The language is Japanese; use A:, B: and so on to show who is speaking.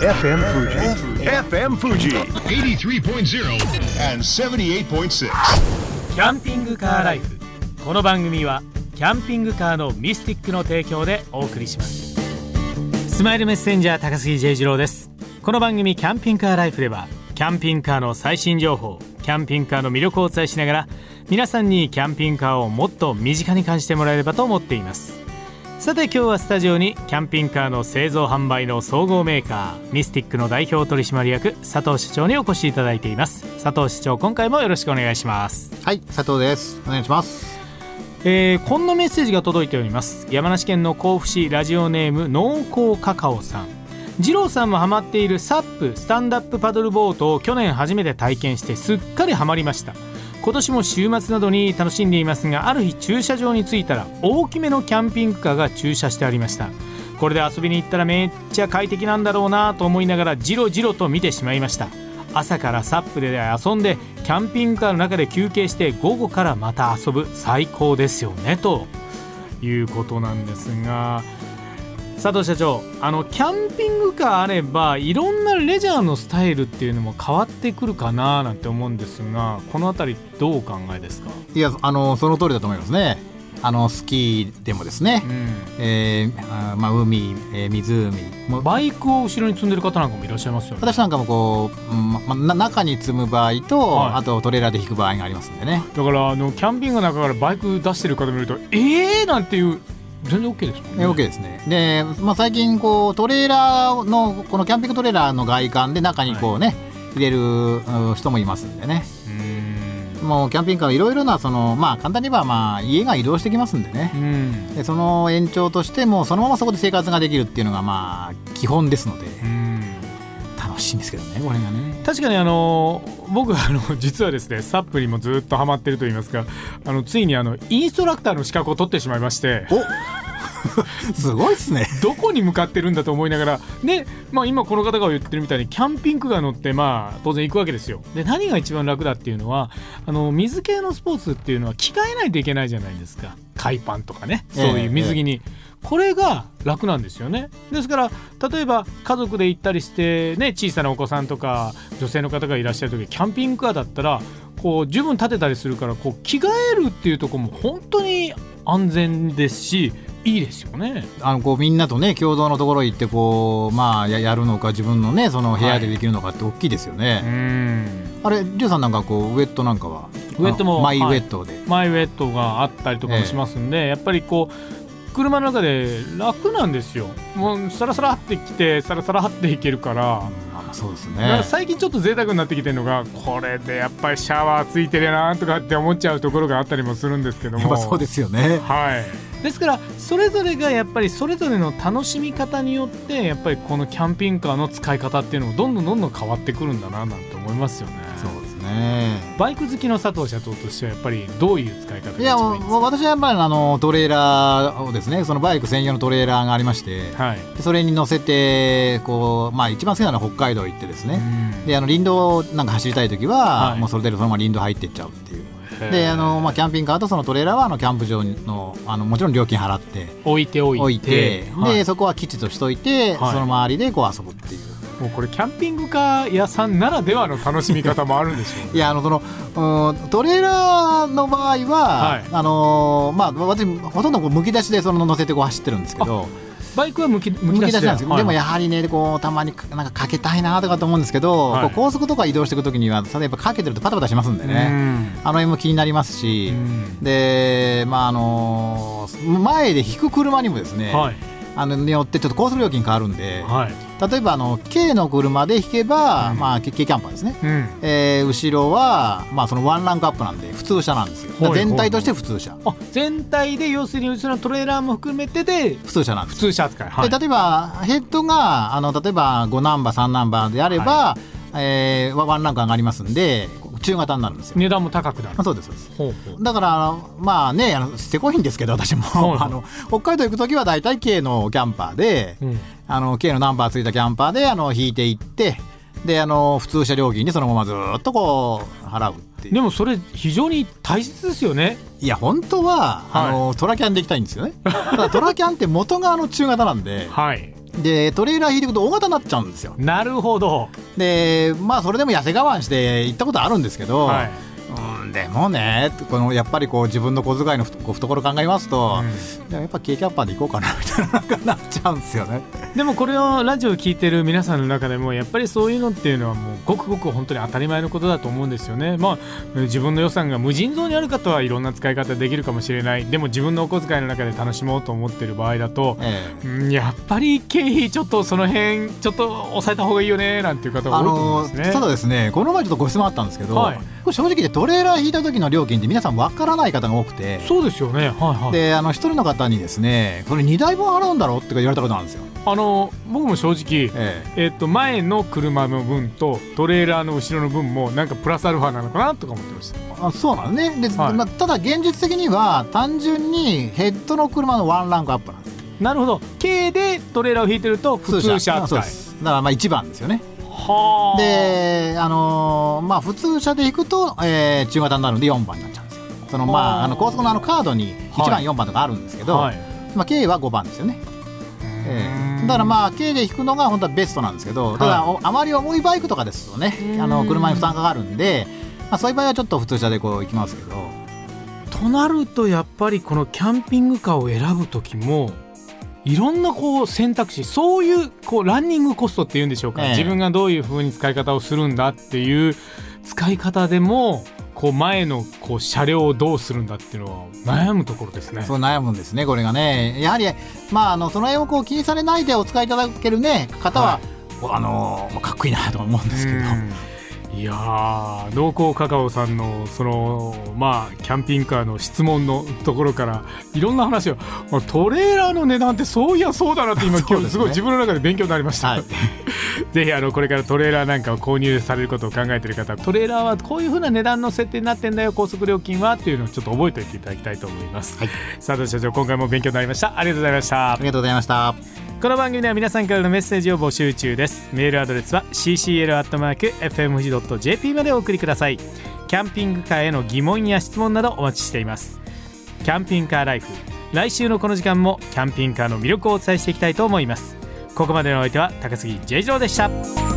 A: FM Fuji. FM Fuji.
B: 83.0 and 78.6.
C: キャンピングカーライフこの番組はキャンピングカーのミスティックの提供でお送りします。スマイルメッセンジャー高杉 J 次郎です。この番組キャンピングカーライフではキャンピングカーの最新情報キャンピングカーの魅力をお伝えしながら皆さんにキャンピングカーをもっと身近に感じてもらえればと思っていますさて今日はスタジオにキャンピングカーの製造販売の総合メーカーミスティックの代表取締役佐藤社長にお越しいただいています佐藤社長今回もよろしくお願いします
D: はい、佐藤です。お願いします。
C: えーこんなメッセージが届いております山梨県の甲府市ラジオネーム濃厚カカオさん二郎さんもハマっているサップスタンダップパドルボートを去年初めて体験してすっかりハマりました今年も週末などに楽しんでいますがある日駐車場に着いたら大きめのキャンピングカーが駐車してありました。これで遊びに行ったらめっちゃ快適なんだろうなと思いながらじろじろと見てしまいました。朝からサップで遊んでキャンピングカーの中で休憩して午後からまた遊ぶ。最高ですよねということなんですが佐藤社長あのキャンピングカーあればいろんなレジャーのスタイルっていうのも変わってくるかななんて思うんですがこの辺りどうお考えですか、
D: いや、あの、その通りだと思いますね。あの、スキーでもですね
C: う、ん、
D: えーまあ、海、えー湖。もう
C: バイクを後ろに積んでる方なんかもいらっしゃいますよね
D: 私なんかもこう、うんままな中に積む場合と、
C: はい
D: あとトレーラーで引く場合がありますんでね。
C: だからあのキャンピングの中からバイク出してる方見るとえーなんていう全然 OK ですね
D: えー OK ですね。で、まあ、最近こうトレーラーのこのキャンピングトレーラーの外観で中にこうね、入れるうん人もいますんでね。
C: うん
D: もうキャンピングカーはいろいろなそのまあ簡単に言えばまあ家が移動してきますんでね。
C: うん
D: でその延長としてもうそのままそこで生活ができるっていうのがまあ基本ですのでしいんですけどね。これがね。
C: 確かにあの僕はあの 実はですねサップにもずっとハマってると言いますかあのついにあのインストラクターの資格を取ってしまいまして。
D: お すごいですね。
C: どこに向かってるんだと思いながら。で、まあ、今この方が言ってるみたいにキャンピングカー乗ってまあ当然行くわけですよ。で何が一番楽だっていうのはあの水系のスポーツっていうのは着替えないといけないじゃないですか海パンとかねそういう水着に。これが楽なんですよねですから例えば家族で行ったりして、ね、小さなお子さんとか女性の方がいらっしゃる時キャンピングカーだったらこう十分立てたりするからこう着替えるっていうところも本当に安全ですしいいですよね。
D: あのこうみんなとね共同のところ行ってこうまあややるのか自分のねその部屋でできるのかって大きいですよ
C: う
D: ね。
C: ん
D: あれリュウさんなんかこうウェットなんかは？
C: ウェットも
D: マイウ
C: はい
D: ェットで。
C: マイウェットがあったりとかもしますんで、やっぱりこう車の中で楽なんですよもうサラサラってきてサラサラっていけるから、
D: そうですね。
C: 最近ちょっと贅沢になってきてるのがこれでやっぱりシャワーついてるなとかって思っちゃうところがあったりもするんですけども
D: そうですよね。
C: はい、ですからそれぞれがやっぱりそれぞれの楽しみ方によってやっぱりこのキャンピングカーの使い方っていうのもどんどんどんどん変わってくるんだななんて思いますよね。
D: ね。
C: バイク好きの佐藤社長としてはやっぱりどういう使い方が
D: いや私はやっぱりあのトレーラーをですねそのバイク専用のトレーラーがありまして、
C: はい、
D: でそれに乗せてこうまあ一番好きなのは北海道行ってですね、
C: うん。
D: であの林道なんか走りたい時は、
C: はい。
D: もうそれでそのまま林道入っていっちゃうっていう。であの、まあ、キャンピングカーとそのトレーラーはあのキャンプ場のあのもちろん料金払って
C: 置いておいて。
D: 置いて、
C: はい。
D: でそこは基地として、
C: はい。
D: その周りでこう遊ぶっていう。
C: もうこれキャンピングカー屋さんならではの楽しみ方もあるんでしょうね。
D: いやあのそのうんトレーラーの場合は、
C: はい。
D: あのまあ私ほとんどこうむき出しでその乗せてこう走ってるんですけど。
C: バイクはむきむ
D: むき
C: き出し
D: なんですけど、
C: はい。
D: でもやはりねこうたまになんかかけたいなとかと思うんですけど、
C: はい。
D: 高速とか移動していくときには例えばかけてるとパタパタしますんでね、あの辺も気になりますし、
C: うん。
D: でまああの前で引く車にもですね、
C: はい。
D: あのによってちょっと高速料金変わるんで、
C: はい
D: 例えばあの軽の車で引けば、
C: うん。
D: まあ軽キャンパーですね、
C: うん。
D: えー後ろは、まあ、そのワンランクアップなんで普通車なんですよ、全体として普通車、
C: あ全体で要するに後ろのトレーラーも含めてで
D: 普通車なんで
C: 普
D: す
C: 通車扱い、はい、
D: で例えばヘッドがあの例えば5ナンバー3ナンバーであれば、えーワワンランク上がりますんで中型になるんですよ、
C: 値段も高くなる。
D: まあ、そうですそうです。
C: ほうほう。
D: だからあのまあねあのせこいんですけど私も、
C: はい
D: あの北海道行く時は大体軽のキャンパーで、
C: うん。
D: あの軽のナンバーついたキャンパーであの引いていってであの普通車料金でそのままずっとこう払うっていう。
C: でもそれ非常に大切ですよね。
D: いや本当は、
C: はい。
D: あのトラキャンで行きたいんですよね。ただトラキャンって元があの中型なんで。
C: はい
D: でトレーラー引いていくと大型になっちゃうんですよ。
C: なるほど。
D: でまあそれでも痩せ我慢して行ったことあるんですけど、
C: はい。
D: うんでもねこのやっぱりこう自分の小遣いの懐考えますと、いややっぱ軽キャッパーで行こうかなみたいななんかなっちゃうんですよね。
C: でもこれをラジオを聞いてる皆さんの中でもやっぱりそういうのっていうのはもうごくごく本当に当たり前のことだと思うんですよね。まあ自分の予算が無尽蔵にある方はいろんな使い方できるかもしれないでも自分のお小遣いの中で楽しもうと思ってる場合だと、
D: え
C: やっぱり経費ちょっとその辺ちょっと抑えた方がいいよねなんていう方が多いと思うんですね。
D: ただですねこの前ちょっとご質問あったんですけど、
C: はい
D: 正直でトレーラー引いた時の料金って皆さんわからない方が多くて
C: そうですよね。はいはい。
D: であの一人の方にですねこれ2台分払うんだろうって言われたことなんですよ。
C: あの僕も正直。
D: え
C: えっと前の車の分とトレーラーの後ろの分もなんかプラスアルファなのかなとか思ってました。
D: えあそうなのねで、
C: はい
D: まあ、ただ現実的には単純にヘッドの車のワンランクアップなんです
C: なるほど軽でトレーラーを引いてると普通車扱い
D: だからまあ1番ですよね。
C: はあ。
D: で、あのーまあ、普通車で行くと、えー中型になるんで4番になっちゃうんですよ。そのま
C: はあ。
D: あ、あの高速のあのカードに1番、
C: はい。
D: 4番とかあるんですけど、
C: はい。
D: まあ、K は5番ですよね。ええだからまあ K で引くのが本当はベストなんですけど、ただ、おあまり重いバイクとかですとねあの車に負担かかるんで、まあ、そういう場合はちょっと普通車でこう行きますけど。
C: となるとやっぱりこのキャンピングカーを選ぶ時もいろんなこう選択肢そういうこうランニングコストっていうんでしょうか、
D: ええ。
C: 自分がどういう風に使い方をするんだっていう使い方でもこう前のこう車両をどうするんだっていうのは悩むところですね。
D: そう悩むんですねこれがね。やはり、まあ、あのその辺をこう気にされないでお使いいただける、ね、方は、あのかっこいいなと思うんですけど。
C: うんいやー濃厚カカオさんのそのまあキャンピングカーの質問のところからいろんな話を。まあトレーラーの値段ってそういやそうだなって今、今日すごい自分の中で勉強になりました、
D: はい。
C: ぜひあのこれからトレーラーなんかを購入されることを考えている方トレーラーはこういう風な値段の設定になってんだよ。高速料金はっていうのをちょっと覚えておいていただきたいと思います、
D: はい。
C: 佐藤社長今回も勉強になりました。ありがとうございました。
D: ありがとうございました。
C: この番組では皆さんからのメッセージを募集中です。メールアドレスは .co.jp までお送りください。キャンピングカーへの疑問や質問などお待ちしています。キャンピングカーライフ来週のこの時間もキャンピングカーの魅力をお伝えしていきたいと思います。ここまでのお相手は高杉 J ジローでした。